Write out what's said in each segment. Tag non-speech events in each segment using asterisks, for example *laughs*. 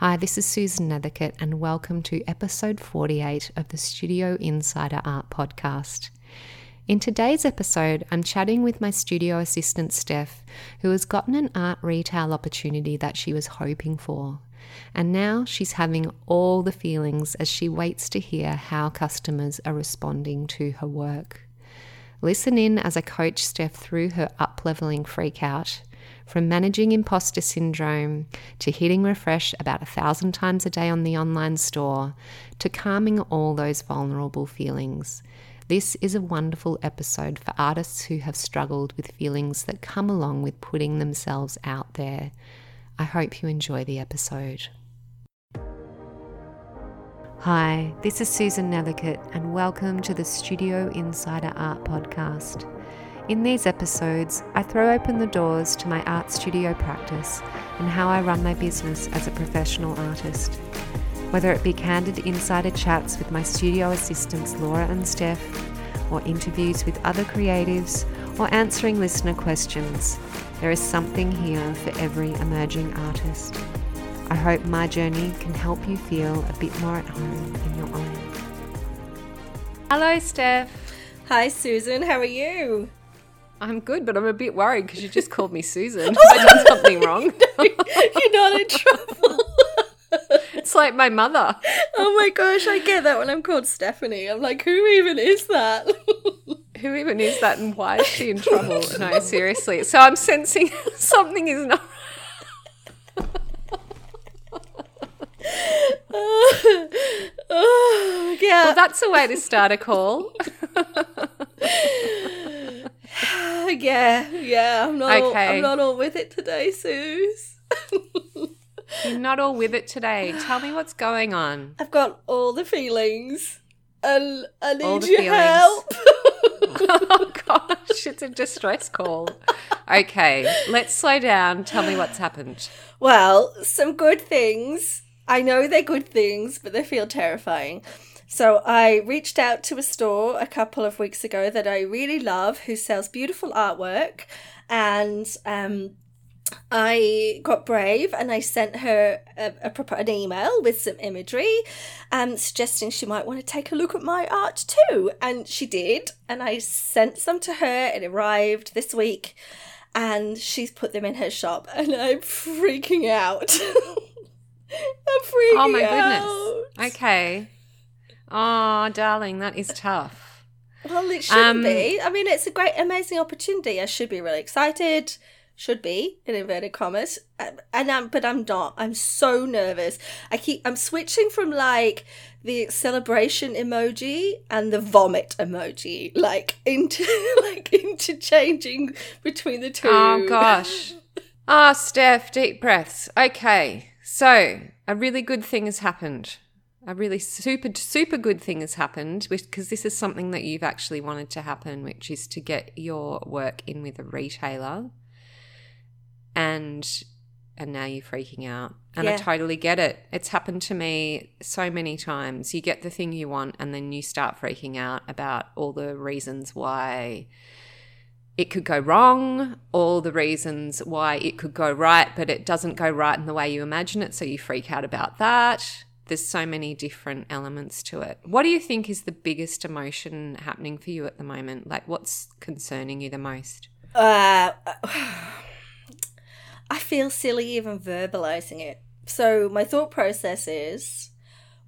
Hi, this is Susan Nethercutt, and welcome to episode 48 of the Studio Insider Art Podcast. In today's episode, I'm chatting with my studio assistant, Steph, who has gotten an art retail opportunity that she was hoping for. And now she's having all the feelings as she waits to hear how customers are responding to her work. Listen in as I coach Steph through her up leveling freakout from managing imposter syndrome to hitting refresh about a thousand times a day on the online store to calming all those vulnerable feelings. This is a wonderful episode for artists who have struggled with feelings that come along with putting themselves out there. I hope you enjoy the episode. Hi, this is Susan Nethercutt, and welcome to the Studio Insider Art Podcast. In these episodes, I throw open the doors to my art studio practice and how I run my business as a professional artist. Whether it be candid insider chats with my studio assistants Laura and Steph, or interviews with other creatives, or answering listener questions, there is something here for every emerging artist. I hope my journey can help you feel a bit more at home in your own. Hello, Steph. Hi, Susan. How are you? I'm good, but I'm a bit worried because you just called me Susan. *laughs* Have I done something *laughs* wrong? You're not in trouble. *laughs* it's like my mother. Oh my gosh, I get that when I'm called Stephanie. I'm like, who even is that? who even is that and why is she in trouble? No, seriously. So I'm sensing something is not. oh, yeah. Well, that's a way to start a call. *sighs* yeah, yeah. I'm not. Okay. All, I'm not all with it today, Suze. You're not all with it today. Tell me what's going on. I've got all the feelings, and I need your feelings. help. *laughs* oh gosh, it's a distress call. Okay, let's slow down. Tell me what's happened. Well, some good things. I know they're good things, but they feel terrifying. So I reached out to a store a couple of weeks ago that I really love who sells beautiful artwork and um, I got brave and I sent her a, a, an email with some imagery um, suggesting she might want to take a look at my art too. And she did. And I sent some to her. It arrived this week and she's put them in her shop and I'm freaking out. *laughs* I'm freaking out. Oh my out. goodness. Okay. Oh, darling, that is tough. Well, it should um, be. I mean, it's a great, amazing opportunity. I should be really excited. Should be in inverted commas, and I'm, but I'm not. I'm so nervous. I keep. I'm switching from like the celebration emoji and the vomit emoji, like into *laughs* like interchanging between the two. Oh gosh. *laughs* Ah, oh, Steph, deep breaths. Okay, so a really good thing has happened a really super super good thing has happened because this is something that you've actually wanted to happen which is to get your work in with a retailer and and now you're freaking out and yeah. i totally get it it's happened to me so many times you get the thing you want and then you start freaking out about all the reasons why it could go wrong, all the reasons why it could go right, but it doesn't go right in the way you imagine it. So you freak out about that there's so many different elements to it. What do you think is the biggest emotion happening for you at the moment? Like, what's concerning you the most? Uh, *sighs* I feel silly even verbalizing it. So, my thought process is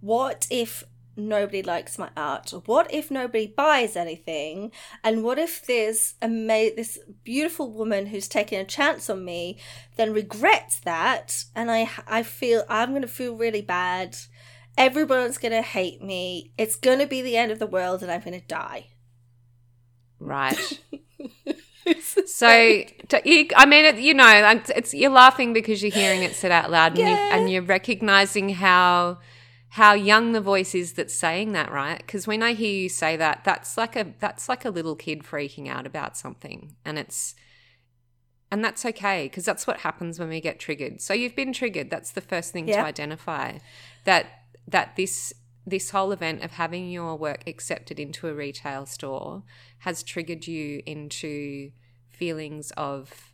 what if nobody likes my art? What if nobody buys anything? And what if there's a ma- this beautiful woman who's taking a chance on me, then regrets that, and I I feel I'm gonna feel really bad. Everyone's gonna hate me. It's gonna be the end of the world, and I'm gonna die. Right. *laughs* so you, I mean, you know, it's you're laughing because you're hearing it said out loud, and, yeah. you, and you're recognizing how how young the voice is that's saying that, right? Because when I hear you say that, that's like a that's like a little kid freaking out about something, and it's and that's okay because that's what happens when we get triggered. So you've been triggered. That's the first thing to identify that that this this whole event of having your work accepted into a retail store has triggered you into feelings of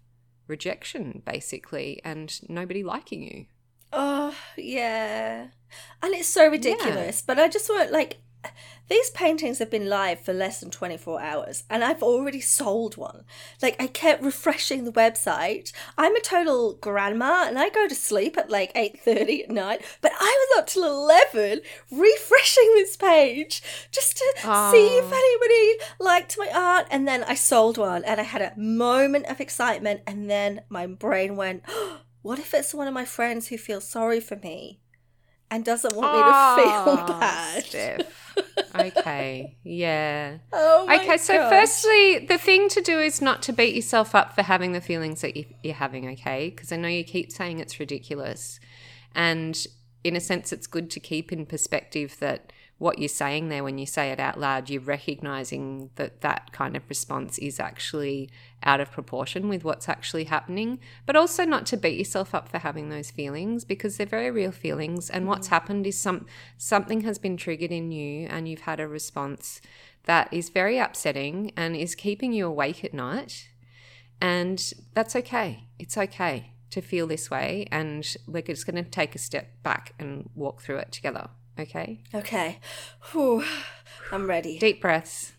rejection basically and nobody liking you Oh, Yeah. And it's so ridiculous. Yeah. But I just want, like, these paintings have been live for less than 24 hours and I've already sold one. Like I kept refreshing the website. I'm a total grandma and I go to sleep at like 8:30 at night, but I was up till 11 refreshing this page just to Aww. see if anybody liked my art and then I sold one and I had a moment of excitement and then my brain went, *gasps* oh, "What if it's one of my friends who feels sorry for me?" and doesn't want Aww, me to feel ah, bad. Steph *laughs* okay. Yeah. Oh okay. So, firstly, the thing to do is not to beat yourself up for having the feelings that you're having. Okay, because I know you keep saying it's ridiculous, and in a sense, it's good to keep in perspective that what you're saying there when you say it out loud, you're recognizing that that kind of response is actually out of proportion with what's actually happening, but also not to beat yourself up for having those feelings because they're very real feelings. And what's mm-hmm. happened is some something has been triggered in you, and you've had a response that is very upsetting and is keeping you awake at night. And that's okay. It's okay to feel this way, and we're just going to take a step back and walk through it together. Okay. Okay. Whew. I'm ready. Deep breaths.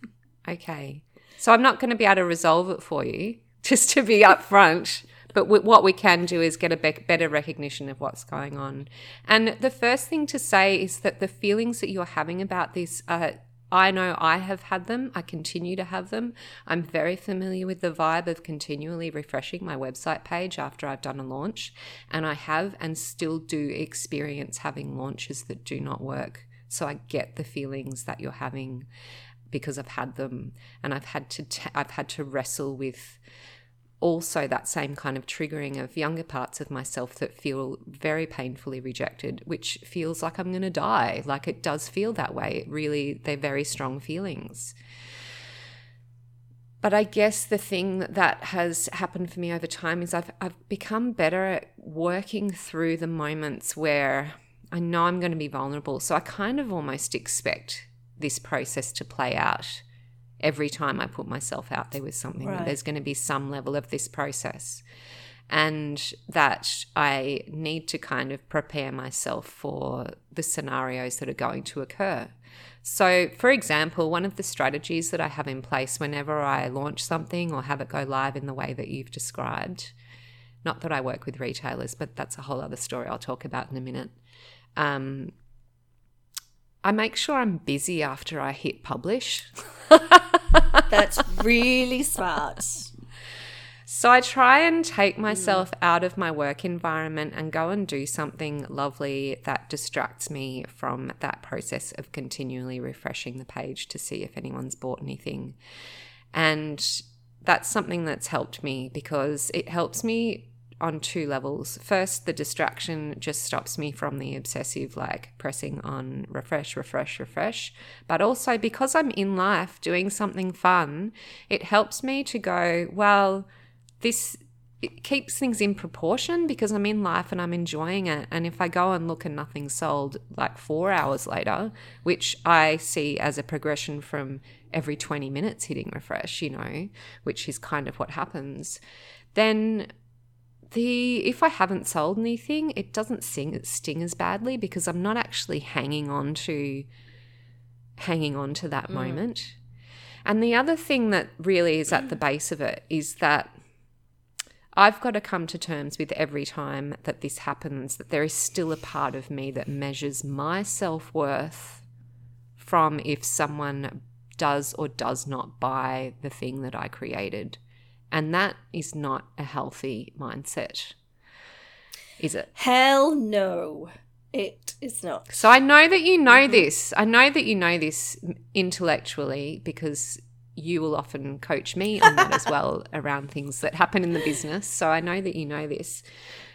Okay. So I'm not going to be able to resolve it for you, *laughs* just to be upfront. But what we can do is get a be- better recognition of what's going on. And the first thing to say is that the feelings that you're having about this are I know I have had them. I continue to have them. I'm very familiar with the vibe of continually refreshing my website page after I've done a launch. And I have and still do experience having launches that do not work. So I get the feelings that you're having because I've had them and I've had to t- I've had to wrestle with also that same kind of triggering of younger parts of myself that feel very painfully rejected, which feels like I'm going to die. Like it does feel that way. It really, they're very strong feelings. But I guess the thing that has happened for me over time is I've, I've become better at working through the moments where I know I'm going to be vulnerable. So I kind of almost expect this process to play out every time I put myself out there with something. Right. There's going to be some level of this process. And that I need to kind of prepare myself for the scenarios that are going to occur. So, for example, one of the strategies that I have in place whenever I launch something or have it go live in the way that you've described, not that I work with retailers, but that's a whole other story I'll talk about in a minute. Um, I make sure I'm busy after I hit publish. *laughs* That's really smart. So I try and take myself out of my work environment and go and do something lovely that distracts me from that process of continually refreshing the page to see if anyone's bought anything. And that's something that's helped me because it helps me on two levels. First, the distraction just stops me from the obsessive, like pressing on refresh, refresh, refresh. But also, because I'm in life doing something fun, it helps me to go, well, this it keeps things in proportion because I'm in life and I'm enjoying it. And if I go and look and nothing's sold like four hours later, which I see as a progression from every 20 minutes hitting refresh, you know, which is kind of what happens, then the if I haven't sold anything, it doesn't sing sting as badly because I'm not actually hanging on to hanging on to that mm. moment. And the other thing that really is at the base of it is that I've got to come to terms with every time that this happens that there is still a part of me that measures my self worth from if someone does or does not buy the thing that I created. And that is not a healthy mindset, is it? Hell no. It is not. So I know that you know mm-hmm. this. I know that you know this intellectually because you will often coach me on that as *laughs* well around things that happen in the business. So I know that you know this.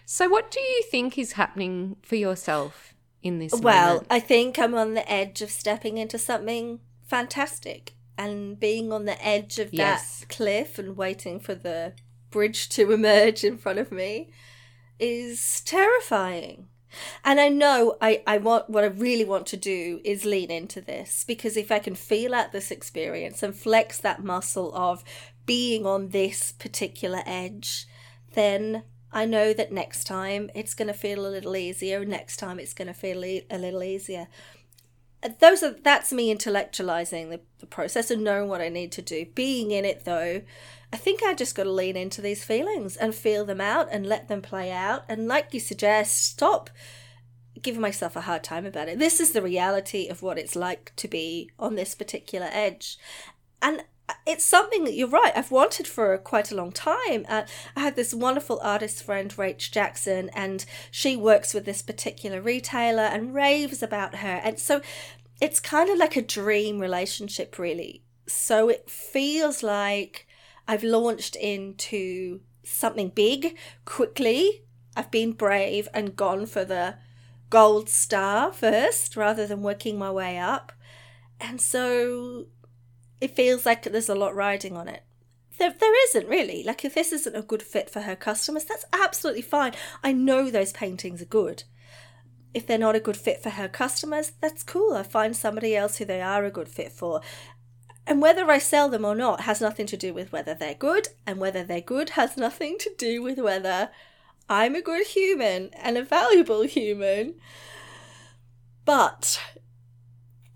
So what do you think is happening for yourself in this? Well, moment? I think I'm on the edge of stepping into something fantastic and being on the edge of yes. that cliff and waiting for the bridge to emerge in front of me is terrifying. And I know I, I want what I really want to do is lean into this because if I can feel out this experience and flex that muscle of being on this particular edge, then I know that next time it's going to feel a little easier. Next time it's going to feel e- a little easier. Those are that's me intellectualizing the, the process and knowing what I need to do. Being in it though, I think I just got to lean into these feelings and feel them out and let them play out. And like you suggest, stop giving myself a hard time about it. This is the reality of what it's like to be on this particular edge. And it's something that you're right. I've wanted for quite a long time. Uh, I had this wonderful artist friend, Rach Jackson, and she works with this particular retailer and raves about her. And so it's kind of like a dream relationship, really. So it feels like I've launched into something big quickly. I've been brave and gone for the gold star first rather than working my way up. And so it feels like there's a lot riding on it. There, there isn't really. Like, if this isn't a good fit for her customers, that's absolutely fine. I know those paintings are good. If they're not a good fit for her customers, that's cool. I find somebody else who they are a good fit for. And whether I sell them or not has nothing to do with whether they're good, and whether they're good has nothing to do with whether I'm a good human and a valuable human. But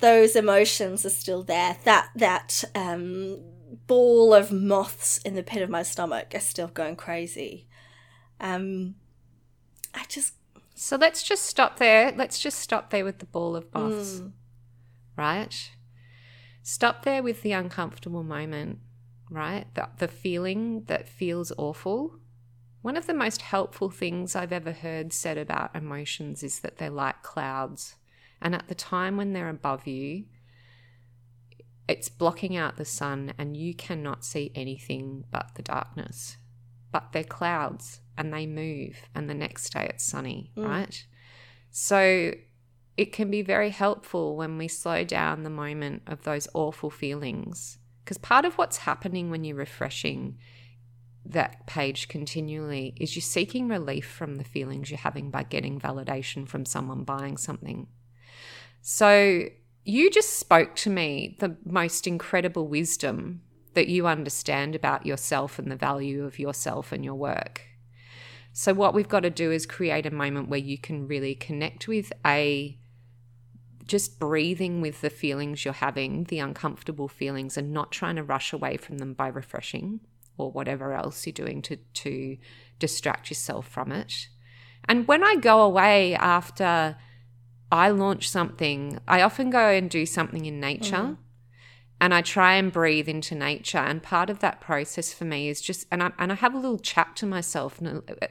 those emotions are still there. That that um, ball of moths in the pit of my stomach are still going crazy. Um, I just so let's just stop there. Let's just stop there with the ball of moths, mm. right? Stop there with the uncomfortable moment, right? The, the feeling that feels awful. One of the most helpful things I've ever heard said about emotions is that they're like clouds and at the time when they're above you, it's blocking out the sun and you cannot see anything but the darkness. But they're clouds and they move, and the next day it's sunny, mm. right? So it can be very helpful when we slow down the moment of those awful feelings. Because part of what's happening when you're refreshing that page continually is you're seeking relief from the feelings you're having by getting validation from someone buying something. So you just spoke to me the most incredible wisdom that you understand about yourself and the value of yourself and your work. So, what we've got to do is create a moment where you can really connect with a just breathing with the feelings you're having, the uncomfortable feelings, and not trying to rush away from them by refreshing or whatever else you're doing to, to distract yourself from it. And when I go away after I launch something, I often go and do something in nature. Mm. And I try and breathe into nature, and part of that process for me is just, and I and I have a little chat to myself,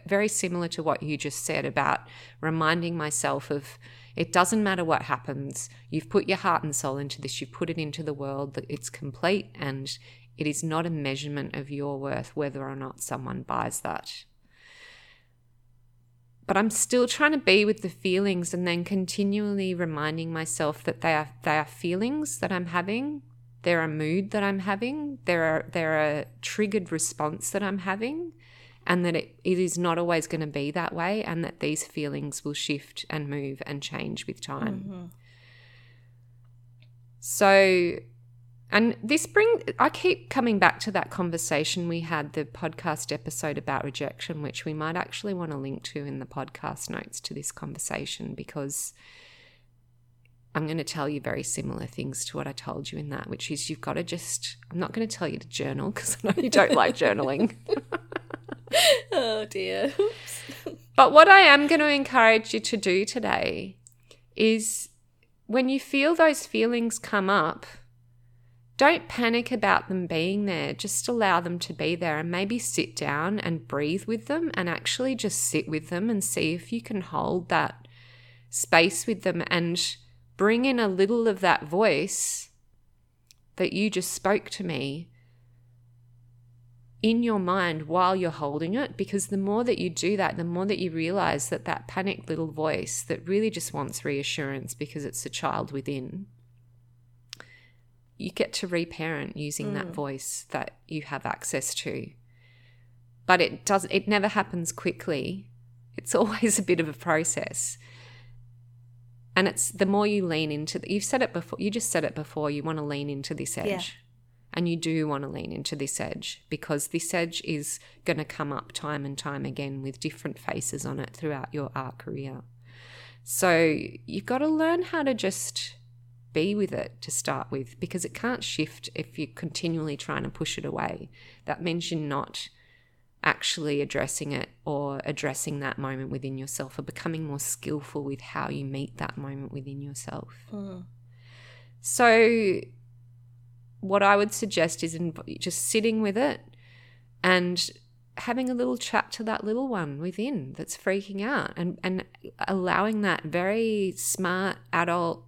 very similar to what you just said about reminding myself of, it doesn't matter what happens. You've put your heart and soul into this. You've put it into the world. That it's complete, and it is not a measurement of your worth whether or not someone buys that but I'm still trying to be with the feelings and then continually reminding myself that they are they are feelings that I'm having. They're a mood that I'm having. They're a, they're a triggered response that I'm having, and that it, it is not always going to be that way, and that these feelings will shift and move and change with time. Mm-hmm. So and this bring I keep coming back to that conversation we had the podcast episode about rejection which we might actually want to link to in the podcast notes to this conversation because I'm going to tell you very similar things to what I told you in that which is you've got to just I'm not going to tell you to journal *laughs* because I know you don't like journaling. *laughs* oh dear. Oops. But what I am going to encourage you to do today is when you feel those feelings come up don't panic about them being there. Just allow them to be there and maybe sit down and breathe with them and actually just sit with them and see if you can hold that space with them and bring in a little of that voice that you just spoke to me in your mind while you're holding it because the more that you do that the more that you realize that that panicked little voice that really just wants reassurance because it's a child within you get to reparent using mm. that voice that you have access to. But it does it never happens quickly. It's *laughs* always a bit of a process. And it's the more you lean into you've said it before you just said it before, you want to lean into this edge. Yeah. And you do want to lean into this edge because this edge is going to come up time and time again with different faces on it throughout your art career. So you've got to learn how to just be with it to start with because it can't shift if you're continually trying to push it away. That means you're not actually addressing it or addressing that moment within yourself or becoming more skillful with how you meet that moment within yourself. Mm. So, what I would suggest is in just sitting with it and having a little chat to that little one within that's freaking out and, and allowing that very smart adult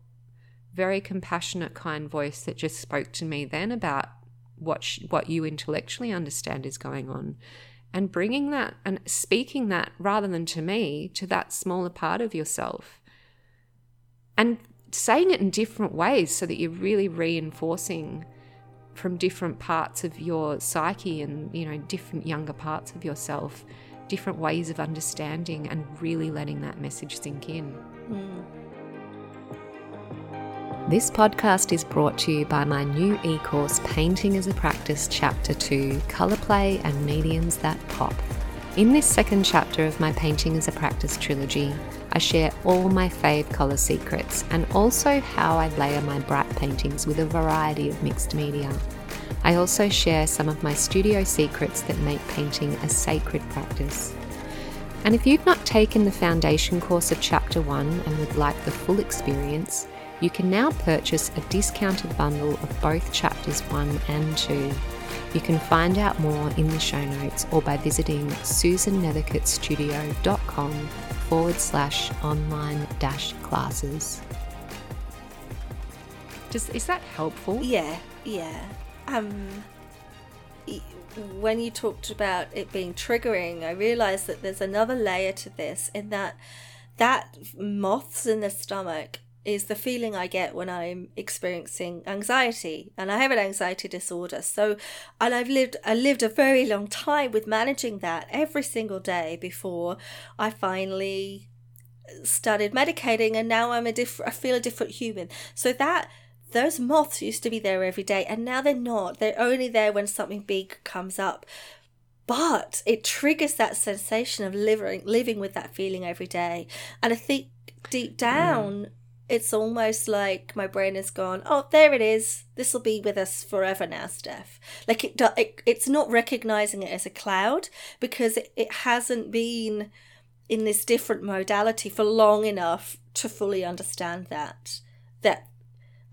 very compassionate kind voice that just spoke to me then about what sh- what you intellectually understand is going on. And bringing that and speaking that rather than to me to that smaller part of yourself. And saying it in different ways so that you're really reinforcing from different parts of your psyche and you know different younger parts of yourself different ways of understanding and really letting that message sink in. Mm. This podcast is brought to you by my new e course, Painting as a Practice, Chapter 2 Colour Play and Mediums That Pop. In this second chapter of my Painting as a Practice trilogy, I share all my fave colour secrets and also how I layer my bright paintings with a variety of mixed media. I also share some of my studio secrets that make painting a sacred practice. And if you've not taken the foundation course of Chapter 1 and would like the full experience, you can now purchase a discounted bundle of both chapters 1 and 2. You can find out more in the show notes or by visiting susannethercuttstudio.com forward slash online dash classes. Just, is that helpful? Yeah, yeah. Um, when you talked about it being triggering, I realized that there's another layer to this in that that moths in the stomach is the feeling I get when I'm experiencing anxiety, and I have an anxiety disorder. So, and I've lived I lived a very long time with managing that every single day before I finally started medicating, and now I'm a different. I feel a different human. So that those moths used to be there every day, and now they're not. They're only there when something big comes up. But it triggers that sensation of living living with that feeling every day, and I think deep mm. down it's almost like my brain has gone, oh, there it is. This will be with us forever now, Steph. Like it, it it's not recognizing it as a cloud because it, it hasn't been in this different modality for long enough to fully understand that. That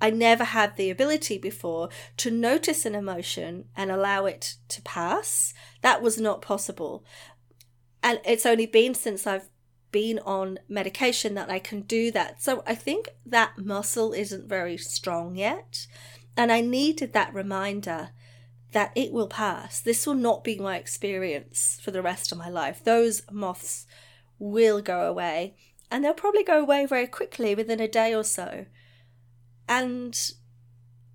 I never had the ability before to notice an emotion and allow it to pass. That was not possible. And it's only been since I've been on medication that I can do that. So I think that muscle isn't very strong yet. And I needed that reminder that it will pass. This will not be my experience for the rest of my life. Those moths will go away. And they'll probably go away very quickly within a day or so. And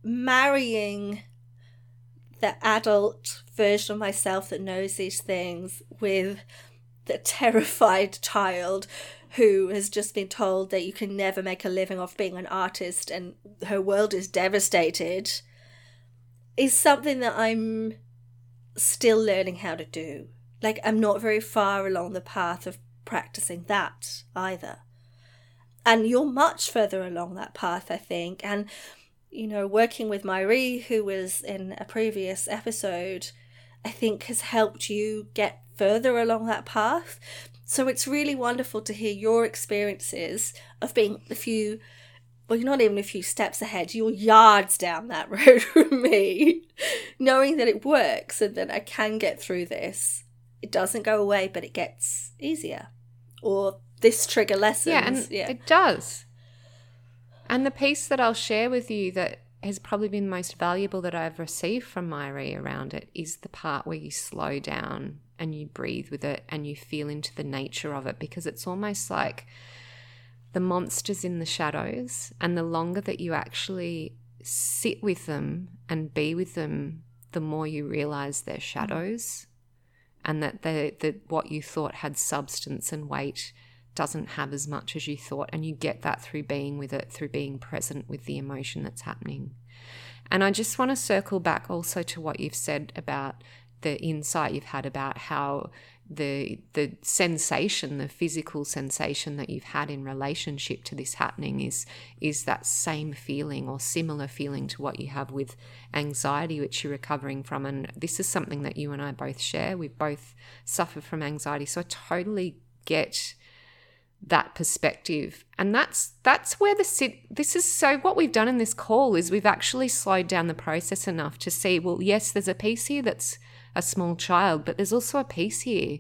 marrying the adult version of myself that knows these things with the terrified child who has just been told that you can never make a living off being an artist and her world is devastated is something that I'm still learning how to do. Like, I'm not very far along the path of practicing that either. And you're much further along that path, I think. And, you know, working with Myri, who was in a previous episode, I think has helped you get further along that path. So it's really wonderful to hear your experiences of being a few, well, you're not even a few steps ahead, you're yards down that *laughs* road from me, knowing that it works and that I can get through this. It doesn't go away, but it gets easier. Or this trigger lessons. Yeah, and it does. And the piece that I'll share with you that has probably been most valuable that I've received from Myri around it is the part where you slow down and you breathe with it and you feel into the nature of it because it's almost like the monsters in the shadows. And the longer that you actually sit with them and be with them, the more you realize they're mm. shadows and that the, the what you thought had substance and weight doesn't have as much as you thought and you get that through being with it through being present with the emotion that's happening. And I just want to circle back also to what you've said about the insight you've had about how the the sensation the physical sensation that you've had in relationship to this happening is is that same feeling or similar feeling to what you have with anxiety which you're recovering from. And this is something that you and I both share. We both suffer from anxiety. So I totally get that perspective. And that's that's where the sit this is so what we've done in this call is we've actually slowed down the process enough to see well yes there's a piece here that's a small child, but there's also a piece here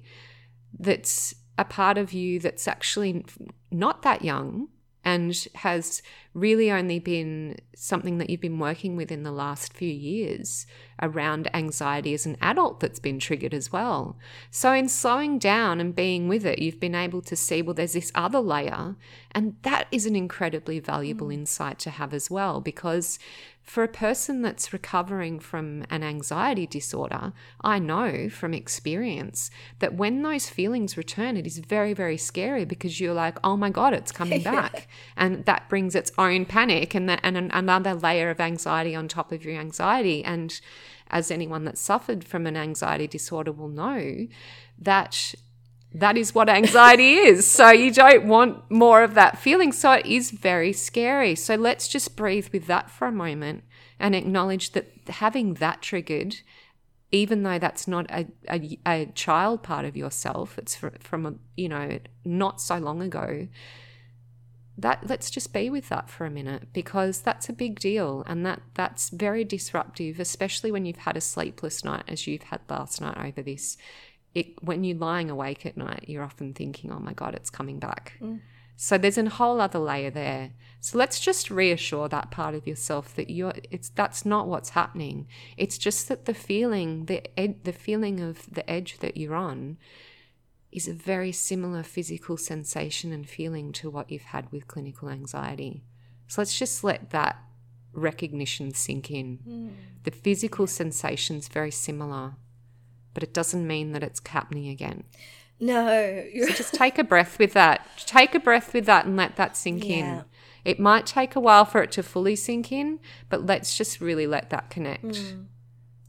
that's a part of you that's actually not that young and has really only been something that you've been working with in the last few years around anxiety as an adult that's been triggered as well. So, in slowing down and being with it, you've been able to see, well, there's this other layer. And that is an incredibly valuable mm. insight to have as well, because for a person that's recovering from an anxiety disorder, I know from experience that when those feelings return, it is very, very scary because you're like, oh my God, it's coming *laughs* back. and that brings its own panic and, that, and another layer of anxiety on top of your anxiety. And as anyone that's suffered from an anxiety disorder will know, that that is what anxiety *laughs* is. So you don't want more of that feeling. So it is very scary. So let's just breathe with that for a moment and acknowledge that having that triggered, even though that's not a, a, a child part of yourself, it's from, from a, you know, not so long ago. That let's just be with that for a minute because that's a big deal and that that's very disruptive, especially when you've had a sleepless night as you've had last night over this it, when you're lying awake at night, you're often thinking, oh my God, it's coming back. Mm. So there's a whole other layer there. So let's just reassure that part of yourself that you're it's that's not what's happening. It's just that the feeling, the ed, the feeling of the edge that you're on is a very similar physical sensation and feeling to what you've had with clinical anxiety. So let's just let that recognition sink in. Mm. The physical sensation's very similar but it doesn't mean that it's happening again. No. So just take a breath with that. Take a breath with that and let that sink yeah. in. It might take a while for it to fully sink in, but let's just really let that connect. Mm.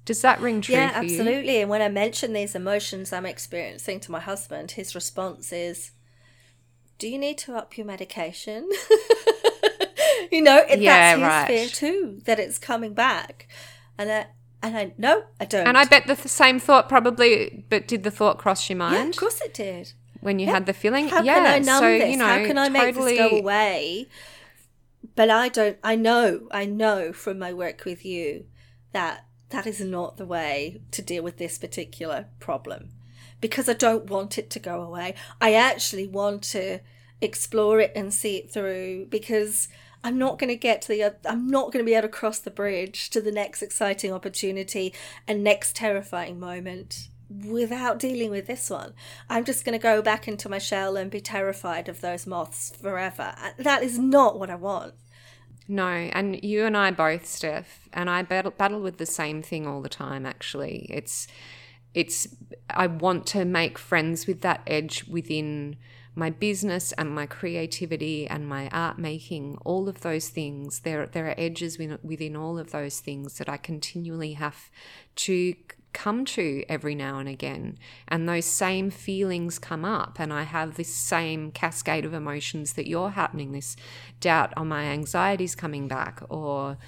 Does that ring true? Yeah, absolutely. You? And when I mention these emotions I'm experiencing to my husband, his response is, "Do you need to up your medication?" *laughs* you know, yeah, that's his right. fear too that it's coming back, and I, and I no, I don't. And I bet the th- same thought probably, but did the thought cross your mind? Yeah, of course it did. When you yeah. had the feeling, how yeah. can I numb so, this? You know, how can I make totally... this go away? But I don't. I know. I know from my work with you that that is not the way to deal with this particular problem, because I don't want it to go away. I actually want to explore it and see it through because I'm not going to get to the I'm not going to be able to cross the bridge to the next exciting opportunity and next terrifying moment without dealing with this one. I'm just going to go back into my shell and be terrified of those moths forever. That is not what I want. No, and you and I both, Steph, and I battle, battle with the same thing all the time. Actually, it's it's I want to make friends with that edge within my business and my creativity and my art making, all of those things, there, there are edges within all of those things that I continually have to come to every now and again. And those same feelings come up, and I have this same cascade of emotions that you're happening this doubt on my anxieties coming back, or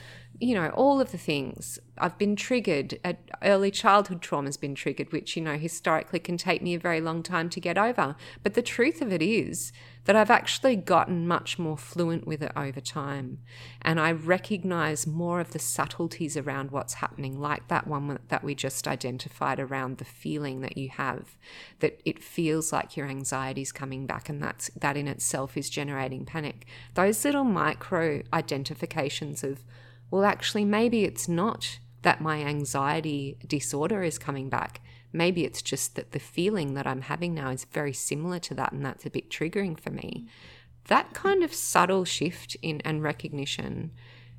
you know, all of the things. I've been triggered. Early childhood trauma has been triggered, which, you know, historically can take me a very long time to get over. But the truth of it is that I've actually gotten much more fluent with it over time. And I recognize more of the subtleties around what's happening, like that one that we just identified around the feeling that you have, that it feels like your anxiety is coming back, and that's, that in itself is generating panic. Those little micro identifications of, well, actually, maybe it's not that my anxiety disorder is coming back. Maybe it's just that the feeling that I'm having now is very similar to that, and that's a bit triggering for me. That kind of subtle shift in and recognition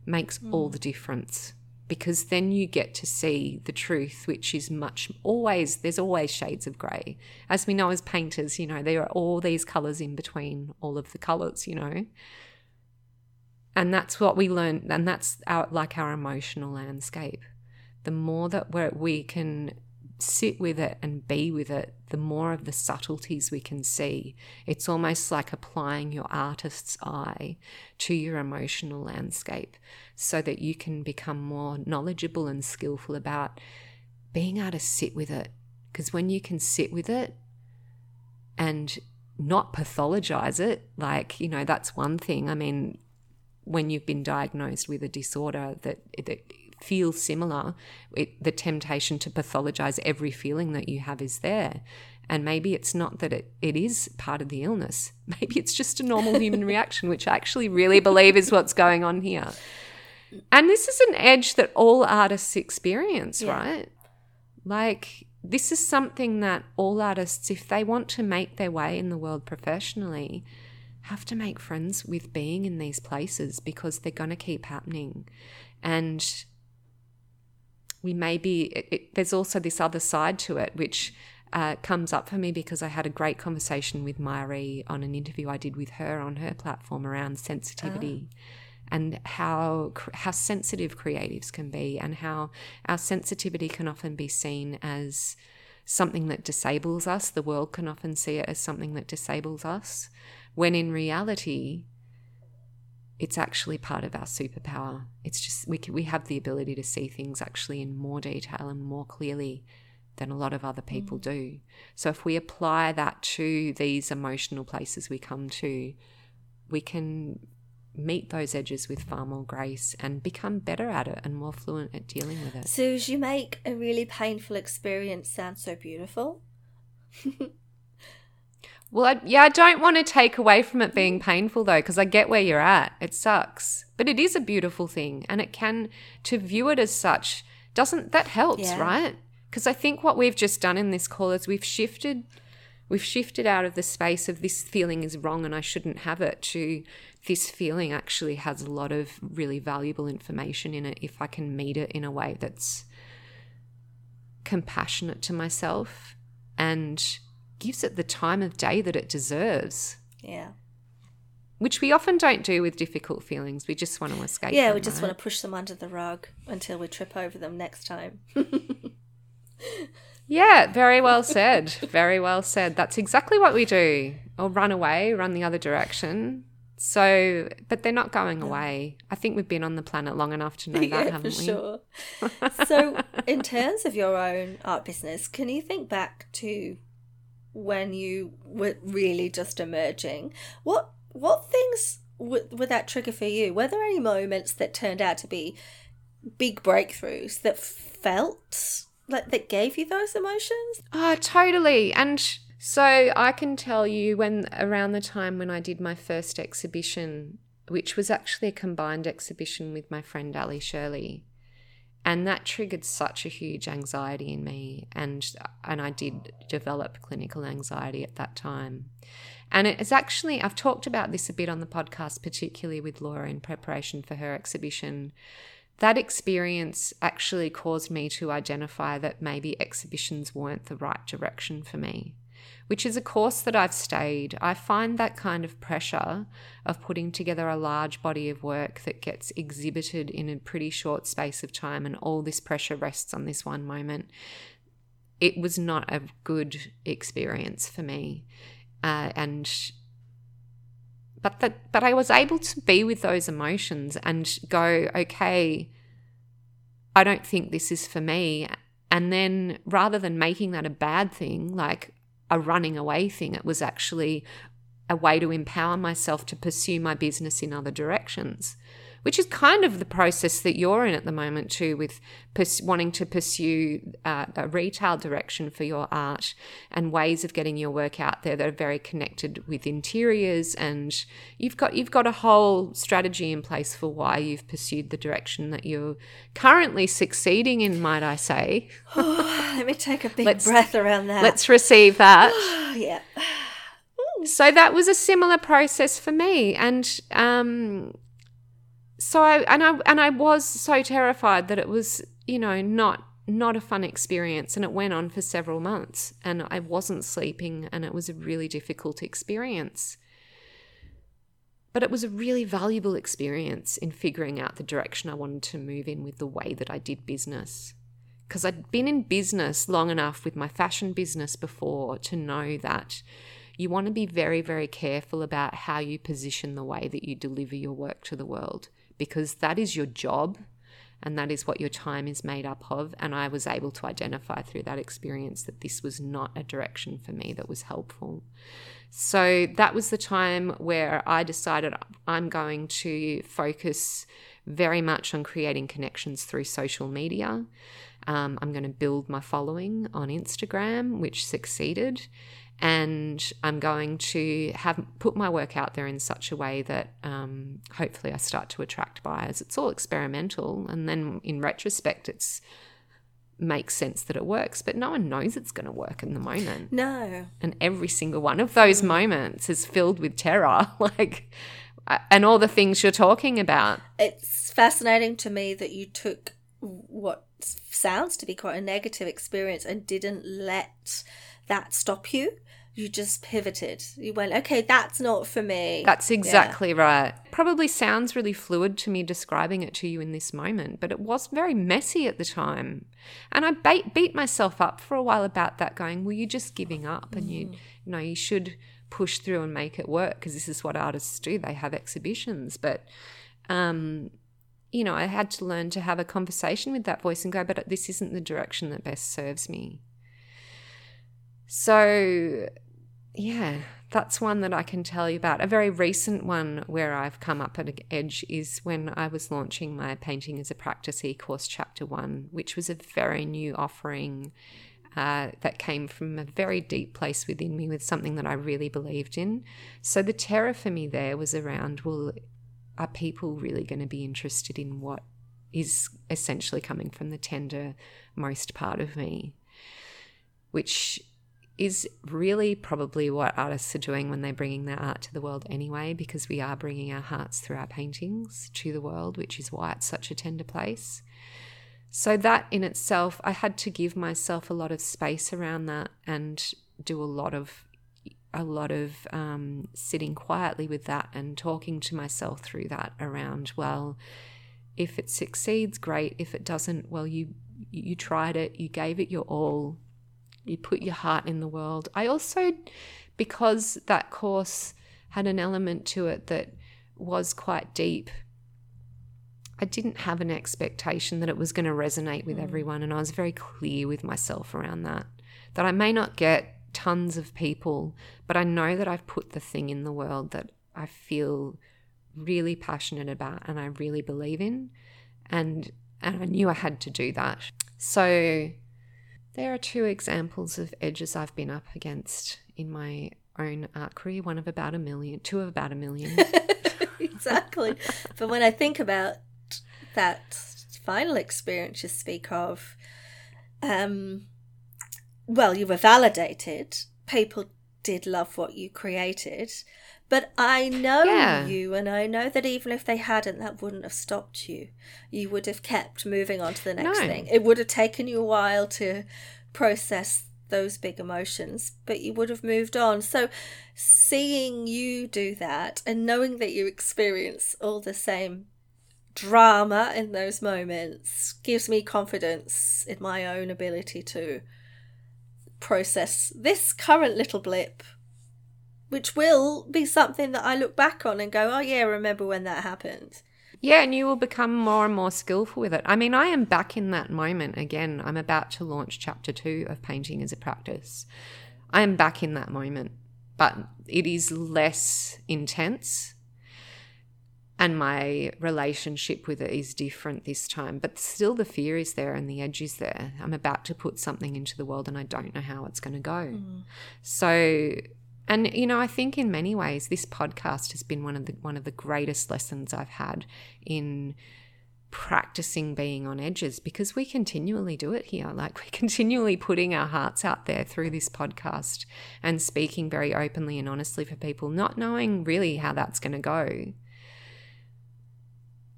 makes mm. all the difference because then you get to see the truth, which is much always, there's always shades of grey. As we know as painters, you know, there are all these colours in between all of the colours, you know. And that's what we learn and that's our like our emotional landscape. The more that we we can sit with it and be with it the more of the subtleties we can see. It's almost like applying your artist's eye to your emotional landscape so that you can become more knowledgeable and skillful about being able to sit with it. Because when you can sit with it and not pathologize it like you know that's one thing. I mean when you've been diagnosed with a disorder that, that feels similar, it, the temptation to pathologize every feeling that you have is there. And maybe it's not that it, it is part of the illness. *laughs* Maybe it's just a normal human *laughs* reaction, which I actually really believe is what's going on here. And this is an edge that all artists experience, yeah. right? Like, this is something that all artists, if they want to make their way in the world professionally, have to make friends with being in these places because they're going to keep happening. And we may be, it, it, there's also this other side to it, which uh, comes up for me because I had a great conversation with Myri on an interview I did with her on her platform around sensitivity. Oh. And how how sensitive creatives can be, and how our sensitivity can often be seen as something that disables us. The world can often see it as something that disables us when in reality, it's actually part of our superpower. It's just we can, we have the ability to see things actually in more detail and more clearly than a lot of other people mm. do. So if we apply that to these emotional places we come to, we can meet those edges with far more grace and become better at it and more fluent at dealing with it. Suze, you make a really painful experience sound so beautiful. *laughs* Well, I, yeah, I don't want to take away from it being painful though, because I get where you're at. It sucks, but it is a beautiful thing, and it can to view it as such doesn't that helps, yeah. right? Because I think what we've just done in this call is we've shifted, we've shifted out of the space of this feeling is wrong and I shouldn't have it to this feeling actually has a lot of really valuable information in it if I can meet it in a way that's compassionate to myself and gives it the time of day that it deserves. Yeah. Which we often don't do with difficult feelings. We just want to escape. Yeah, them, we just right? want to push them under the rug until we trip over them next time. *laughs* yeah, very well said. Very well said. That's exactly what we do. Or run away, run the other direction. So, but they're not going away. I think we've been on the planet long enough to *laughs* know that, yeah, haven't for we? Sure. so, in terms of your own art business, can you think back to when you were really just emerging. What what things would, would that trigger for you? Were there any moments that turned out to be big breakthroughs that felt like that gave you those emotions? Oh, totally. And so I can tell you when around the time when I did my first exhibition, which was actually a combined exhibition with my friend Ali Shirley and that triggered such a huge anxiety in me and and I did develop clinical anxiety at that time. And it's actually I've talked about this a bit on the podcast particularly with Laura in preparation for her exhibition. That experience actually caused me to identify that maybe exhibitions weren't the right direction for me which is a course that I've stayed. I find that kind of pressure of putting together a large body of work that gets exhibited in a pretty short space of time and all this pressure rests on this one moment. It was not a good experience for me. Uh, and but that but I was able to be with those emotions and go, okay, I don't think this is for me. And then rather than making that a bad thing, like a running away thing. It was actually a way to empower myself to pursue my business in other directions, which is kind of the process that you're in at the moment too, with pers- wanting to pursue uh, a retail direction for your art and ways of getting your work out there that are very connected with interiors. And you've got you've got a whole strategy in place for why you've pursued the direction that you're currently succeeding in, might I say? *sighs* Let me take a big let's, breath around that. Let's receive that. *sighs* yeah so that was a similar process for me and um, so I and I and I was so terrified that it was, you know, not not a fun experience and it went on for several months and I wasn't sleeping and it was a really difficult experience. but it was a really valuable experience in figuring out the direction I wanted to move in with the way that I did business. Because I'd been in business long enough with my fashion business before to know that you want to be very, very careful about how you position the way that you deliver your work to the world because that is your job and that is what your time is made up of. And I was able to identify through that experience that this was not a direction for me that was helpful. So that was the time where I decided I'm going to focus very much on creating connections through social media. Um, I'm going to build my following on Instagram, which succeeded and I'm going to have put my work out there in such a way that um, hopefully I start to attract buyers. It's all experimental, and then in retrospect, it's makes sense that it works, but no one knows it's going to work in the moment. No, and every single one of those moments is filled with terror, *laughs* like, and all the things you're talking about. It's fascinating to me that you took what sounds to be quite a negative experience and didn't let that stop you you just pivoted. You went, okay, that's not for me. That's exactly yeah. right. Probably sounds really fluid to me describing it to you in this moment, but it was very messy at the time. And I bait, beat myself up for a while about that, going, well, you're just giving up and you, mm. you know, you should push through and make it work because this is what artists do. They have exhibitions. But, um, you know, I had to learn to have a conversation with that voice and go, but this isn't the direction that best serves me. So, yeah, that's one that I can tell you about. A very recent one where I've come up at an edge is when I was launching my Painting as a Practice e course, Chapter One, which was a very new offering uh, that came from a very deep place within me with something that I really believed in. So the terror for me there was around well, are people really going to be interested in what is essentially coming from the tender most part of me? Which is really probably what artists are doing when they're bringing their art to the world anyway, because we are bringing our hearts through our paintings to the world, which is why it's such a tender place. So, that in itself, I had to give myself a lot of space around that and do a lot of a lot of um, sitting quietly with that and talking to myself through that around well if it succeeds great if it doesn't well you you tried it you gave it your all you put your heart in the world. I also, because that course had an element to it that was quite deep, I didn't have an expectation that it was going to resonate with mm. everyone. And I was very clear with myself around that. That I may not get tons of people, but I know that I've put the thing in the world that I feel really passionate about and I really believe in. And and I knew I had to do that. So there are two examples of edges I've been up against in my own art career one of about a million, two of about a million. *laughs* exactly. but when I think about that final experience you speak of, um, well, you were validated. People did love what you created. But I know yeah. you, and I know that even if they hadn't, that wouldn't have stopped you. You would have kept moving on to the next no. thing. It would have taken you a while to process those big emotions, but you would have moved on. So, seeing you do that and knowing that you experience all the same drama in those moments gives me confidence in my own ability to process this current little blip which will be something that I look back on and go, oh, yeah, remember when that happened. Yeah, and you will become more and more skillful with it. I mean, I am back in that moment again. I'm about to launch chapter two of Painting as a Practice. I am back in that moment, but it is less intense. And my relationship with it is different this time, but still the fear is there and the edge is there. I'm about to put something into the world and I don't know how it's going to go. Mm. So and you know, I think in many ways this podcast has been one of the one of the greatest lessons I've had in practicing being on edges because we continually do it here. Like *laughs* we're continually putting our hearts out there through this podcast and speaking very openly and honestly for people, not knowing really how that's going to go.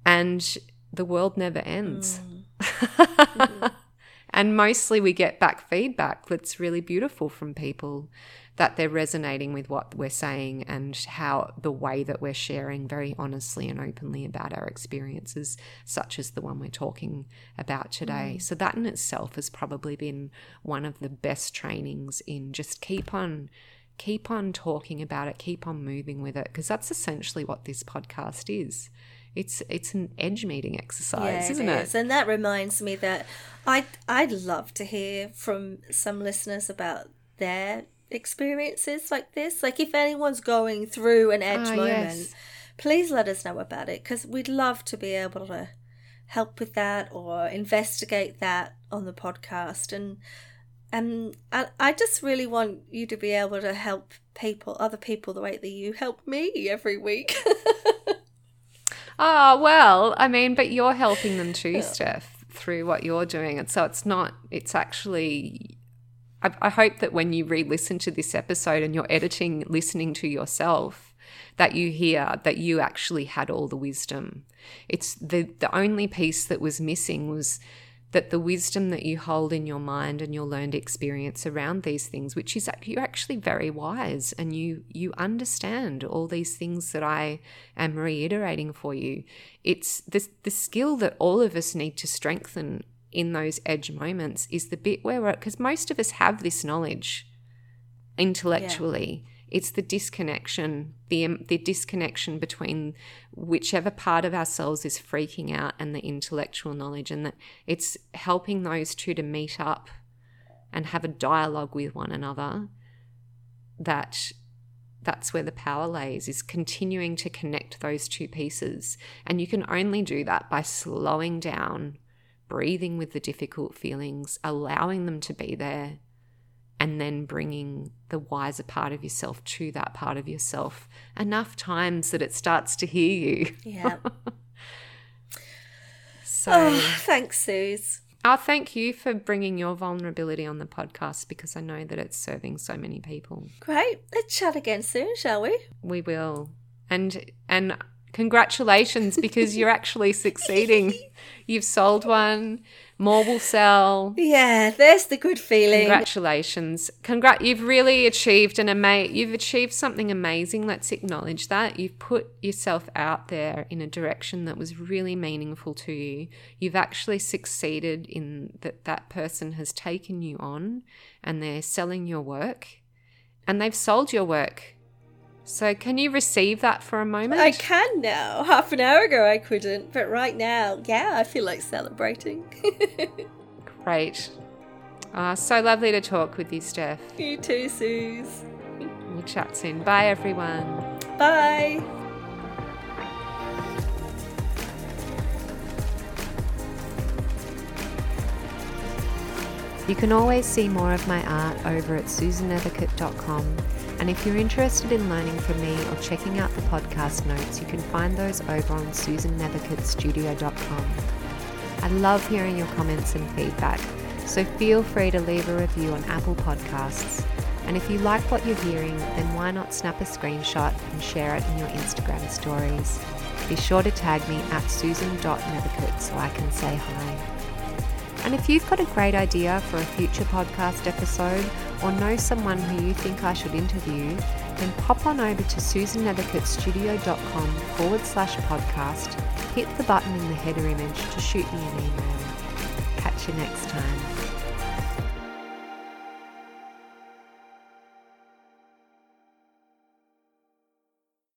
And the world never ends. Mm. *laughs* and mostly we get back feedback that's really beautiful from people that they're resonating with what we're saying and how the way that we're sharing very honestly and openly about our experiences, such as the one we're talking about today. Mm. So, that in itself has probably been one of the best trainings in just keep on keep on talking about it keep on moving with it because that's essentially what this podcast is it's it's an edge meeting exercise, yeah, isn't it? And that reminds me that I'd I'd love to hear from some listeners about their experiences like this. Like if anyone's going through an edge ah, moment, yes. please let us know about it because we'd love to be able to help with that or investigate that on the podcast and and I, I just really want you to be able to help people other people the way that you help me every week Oh, *laughs* well, I mean, but you're helping them too, Steph, through what you're doing. And so it's not, it's actually, I, I hope that when you re listen to this episode and you're editing, listening to yourself, that you hear that you actually had all the wisdom. It's the, the only piece that was missing was that the wisdom that you hold in your mind and your learned experience around these things which is that you're actually very wise and you you understand all these things that I am reiterating for you it's the the skill that all of us need to strengthen in those edge moments is the bit where because most of us have this knowledge intellectually yeah it's the disconnection, the, the disconnection between whichever part of ourselves is freaking out and the intellectual knowledge, and that it's helping those two to meet up and have a dialogue with one another. That that's where the power lays is continuing to connect those two pieces and you can only do that by slowing down breathing with the difficult feelings allowing them to be there and then bringing the wiser part of yourself to that part of yourself enough times that it starts to hear you. Yeah. *laughs* so oh, thanks, Suze. Oh, thank you for bringing your vulnerability on the podcast because I know that it's serving so many people. Great. Let's chat again soon, shall we? We will. And and congratulations because you're actually succeeding. *laughs* You've sold one more will sell. Yeah, there's the good feeling. Congratulations. Congrat you've really achieved an ama- you've achieved something amazing. Let's acknowledge that. You've put yourself out there in a direction that was really meaningful to you. You've actually succeeded in that that person has taken you on and they're selling your work and they've sold your work so, can you receive that for a moment? I can now. Half an hour ago, I couldn't, but right now, yeah, I feel like celebrating. *laughs* Great. Uh, so lovely to talk with you, Steph. You too, Suze. We'll chat soon. Bye, everyone. Bye. You can always see more of my art over at susannethercutt.com and if you're interested in learning from me or checking out the podcast notes, you can find those over on susannethercuttstudio.com. I love hearing your comments and feedback, so feel free to leave a review on Apple Podcasts. And if you like what you're hearing, then why not snap a screenshot and share it in your Instagram stories? Be sure to tag me at susan.nethercutt so I can say hi. And if you've got a great idea for a future podcast episode or know someone who you think I should interview, then pop on over to susannethercuttstudio.com forward slash podcast, hit the button in the header image to shoot me an email. Catch you next time.